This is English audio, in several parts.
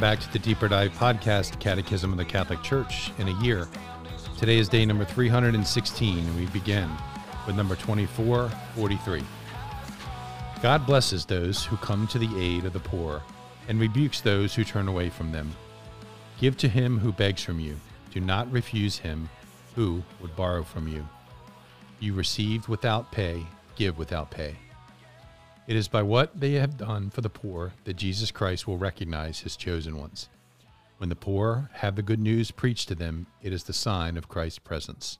back to the Deeper Dive podcast, Catechism of the Catholic Church, in a year. Today is day number 316, and we begin with number 2443. God blesses those who come to the aid of the poor and rebukes those who turn away from them. Give to him who begs from you. Do not refuse him who would borrow from you. You received without pay, give without pay. It is by what they have done for the poor that Jesus Christ will recognize his chosen ones. When the poor have the good news preached to them, it is the sign of Christ's presence.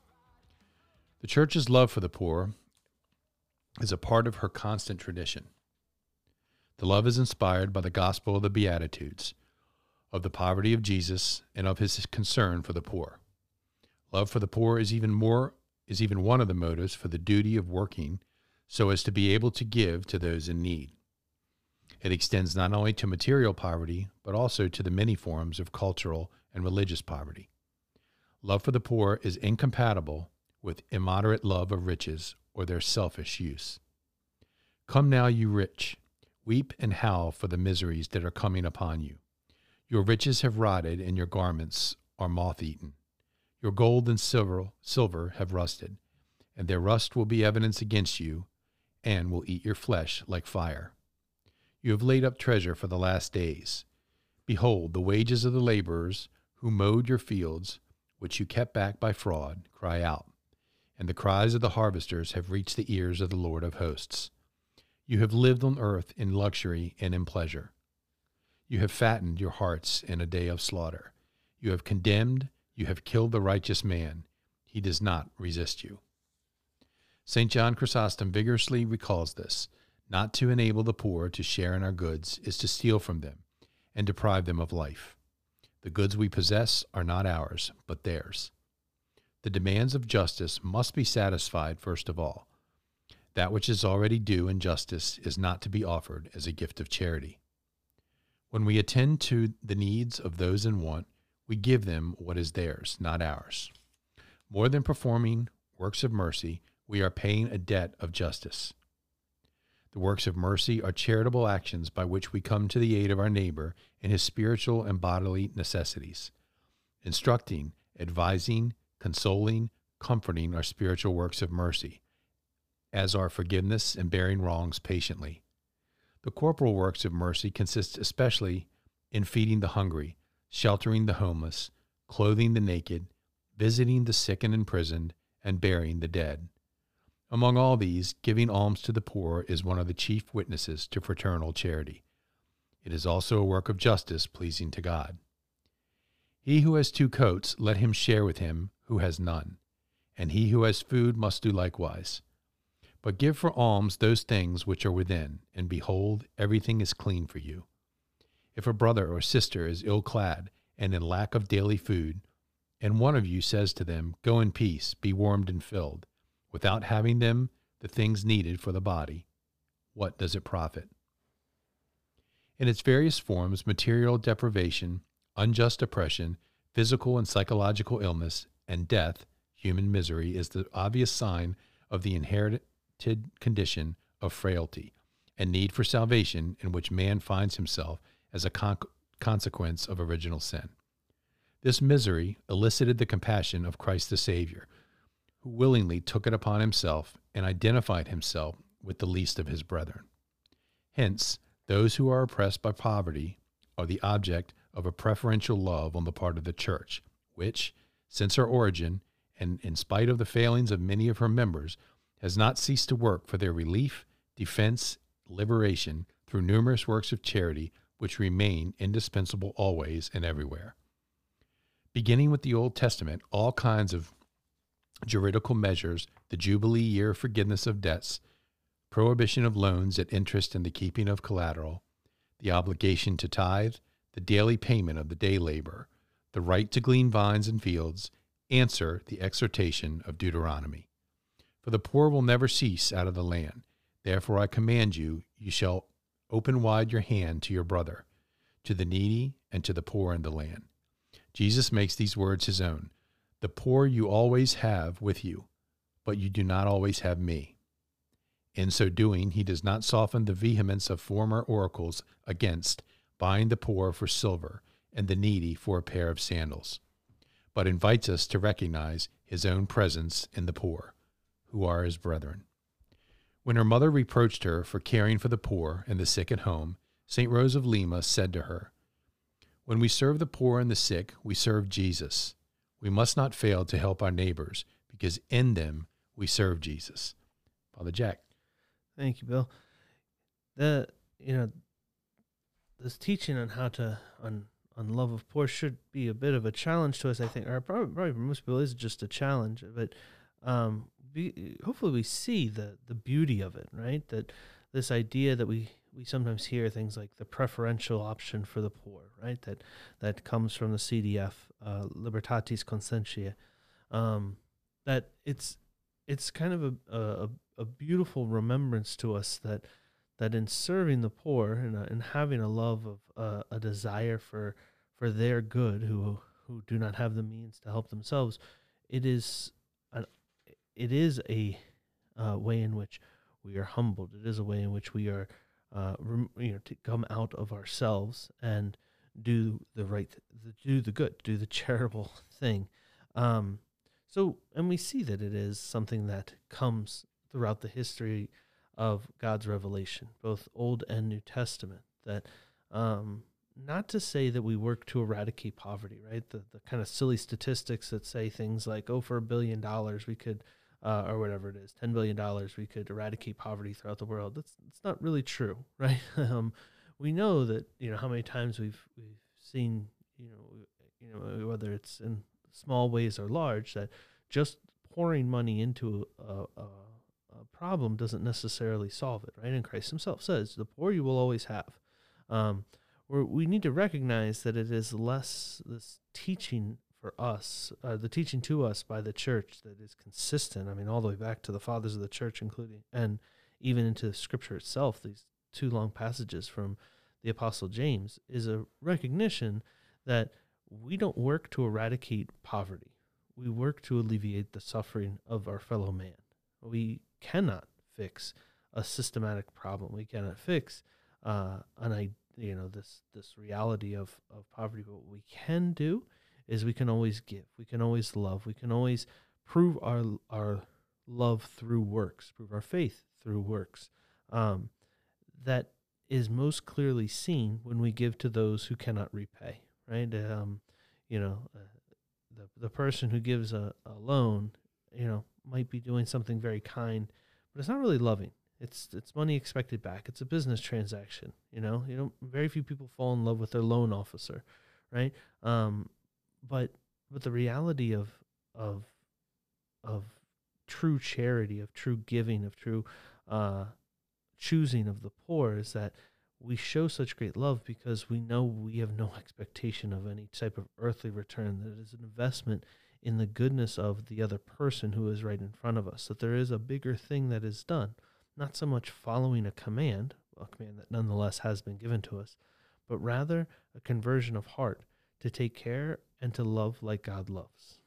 The Church's love for the poor is a part of her constant tradition. The love is inspired by the gospel of the Beatitudes, of the poverty of Jesus, and of his concern for the poor. Love for the poor is even more is even one of the motives for the duty of working so as to be able to give to those in need. It extends not only to material poverty, but also to the many forms of cultural and religious poverty. Love for the poor is incompatible with immoderate love of riches or their selfish use. Come now, you rich, weep and howl for the miseries that are coming upon you. Your riches have rotted, and your garments are moth eaten. Your gold and silver, silver have rusted, and their rust will be evidence against you and will eat your flesh like fire. You have laid up treasure for the last days. Behold, the wages of the laborers who mowed your fields, which you kept back by fraud, cry out, and the cries of the harvesters have reached the ears of the Lord of hosts. You have lived on earth in luxury and in pleasure. You have fattened your hearts in a day of slaughter. You have condemned, you have killed the righteous man. He does not resist you. St. John Chrysostom vigorously recalls this. Not to enable the poor to share in our goods is to steal from them and deprive them of life. The goods we possess are not ours, but theirs. The demands of justice must be satisfied first of all. That which is already due in justice is not to be offered as a gift of charity. When we attend to the needs of those in want, we give them what is theirs, not ours. More than performing works of mercy, we are paying a debt of justice. The works of mercy are charitable actions by which we come to the aid of our neighbor in his spiritual and bodily necessities. Instructing, advising, consoling, comforting are spiritual works of mercy, as are forgiveness and bearing wrongs patiently. The corporal works of mercy consist especially in feeding the hungry, sheltering the homeless, clothing the naked, visiting the sick and imprisoned, and burying the dead. Among all these, giving alms to the poor is one of the chief witnesses to fraternal charity. It is also a work of justice pleasing to God. He who has two coats, let him share with him who has none, and he who has food must do likewise. But give for alms those things which are within, and behold, everything is clean for you. If a brother or sister is ill clad and in lack of daily food, and one of you says to them, Go in peace, be warmed and filled, without having them the things needed for the body, what does it profit? In its various forms, material deprivation, unjust oppression, physical and psychological illness, and death, human misery, is the obvious sign of the inherited condition of frailty and need for salvation in which man finds himself as a con- consequence of original sin. This misery elicited the compassion of Christ the Savior, who willingly took it upon himself and identified himself with the least of his brethren. Hence, those who are oppressed by poverty are the object of a preferential love on the part of the Church, which, since her origin, and in spite of the failings of many of her members, has not ceased to work for their relief, defense, liberation through numerous works of charity which remain indispensable always and everywhere. Beginning with the Old Testament, all kinds of juridical measures, the Jubilee year forgiveness of debts, prohibition of loans at interest and the keeping of collateral, the obligation to tithe, the daily payment of the day labor, the right to glean vines and fields, answer the exhortation of Deuteronomy. For the poor will never cease out of the land. Therefore I command you, you shall open wide your hand to your brother, to the needy, and to the poor in the land. Jesus makes these words his own. The poor you always have with you, but you do not always have me. In so doing, he does not soften the vehemence of former oracles against buying the poor for silver and the needy for a pair of sandals, but invites us to recognize his own presence in the poor, who are his brethren. When her mother reproached her for caring for the poor and the sick at home, St. Rose of Lima said to her, When we serve the poor and the sick, we serve Jesus. We must not fail to help our neighbors, because in them we serve Jesus. Father Jack. Thank you, Bill. The you know this teaching on how to on on love of poor should be a bit of a challenge to us. I think, or probably, probably for most people is just a challenge. But um, be, hopefully we see the the beauty of it, right? That this idea that we we sometimes hear things like the preferential option for the poor, right? That that comes from the CDF, uh, Libertatis Conscientiae. Um, that it's it's kind of a, a a beautiful remembrance to us that that in serving the poor and, uh, and having a love of uh, a desire for for their good who who do not have the means to help themselves it is an, it is a uh, way in which we are humbled it is a way in which we are uh, you know to come out of ourselves and do the right do the good do the charitable thing um, so and we see that it is something that comes throughout the history of God's revelation, both Old and New Testament. That um, not to say that we work to eradicate poverty, right? The the kind of silly statistics that say things like, oh, for a billion dollars we could, uh, or whatever it is, ten billion dollars we could eradicate poverty throughout the world. That's it's not really true, right? um, we know that you know how many times we've we've seen you know you know whether it's in small ways or large that just pouring money into a, a problem doesn't necessarily solve it, right? And Christ himself says, the poor you will always have. Um, we need to recognize that it is less this teaching for us, uh, the teaching to us by the church that is consistent. I mean, all the way back to the fathers of the church, including, and even into scripture itself, these two long passages from the Apostle James, is a recognition that we don't work to eradicate poverty. We work to alleviate the suffering of our fellow man. We cannot fix a systematic problem. We cannot fix uh, an you know this this reality of of poverty. But what we can do is we can always give. We can always love. We can always prove our our love through works. Prove our faith through works. Um, that is most clearly seen when we give to those who cannot repay. Right. Um, you know, uh, the the person who gives a, a loan, you know, might be doing something very kind, but it's not really loving. It's it's money expected back. It's a business transaction. You know, you know, very few people fall in love with their loan officer, right? Um, but but the reality of of of true charity, of true giving, of true uh, choosing of the poor is that we show such great love because we know we have no expectation of any type of earthly return. That it is an investment in the goodness of the other person who is right in front of us. That there is a bigger thing that is done, not so much following a command, a command that nonetheless has been given to us, but rather a conversion of heart to take care and to love like God loves.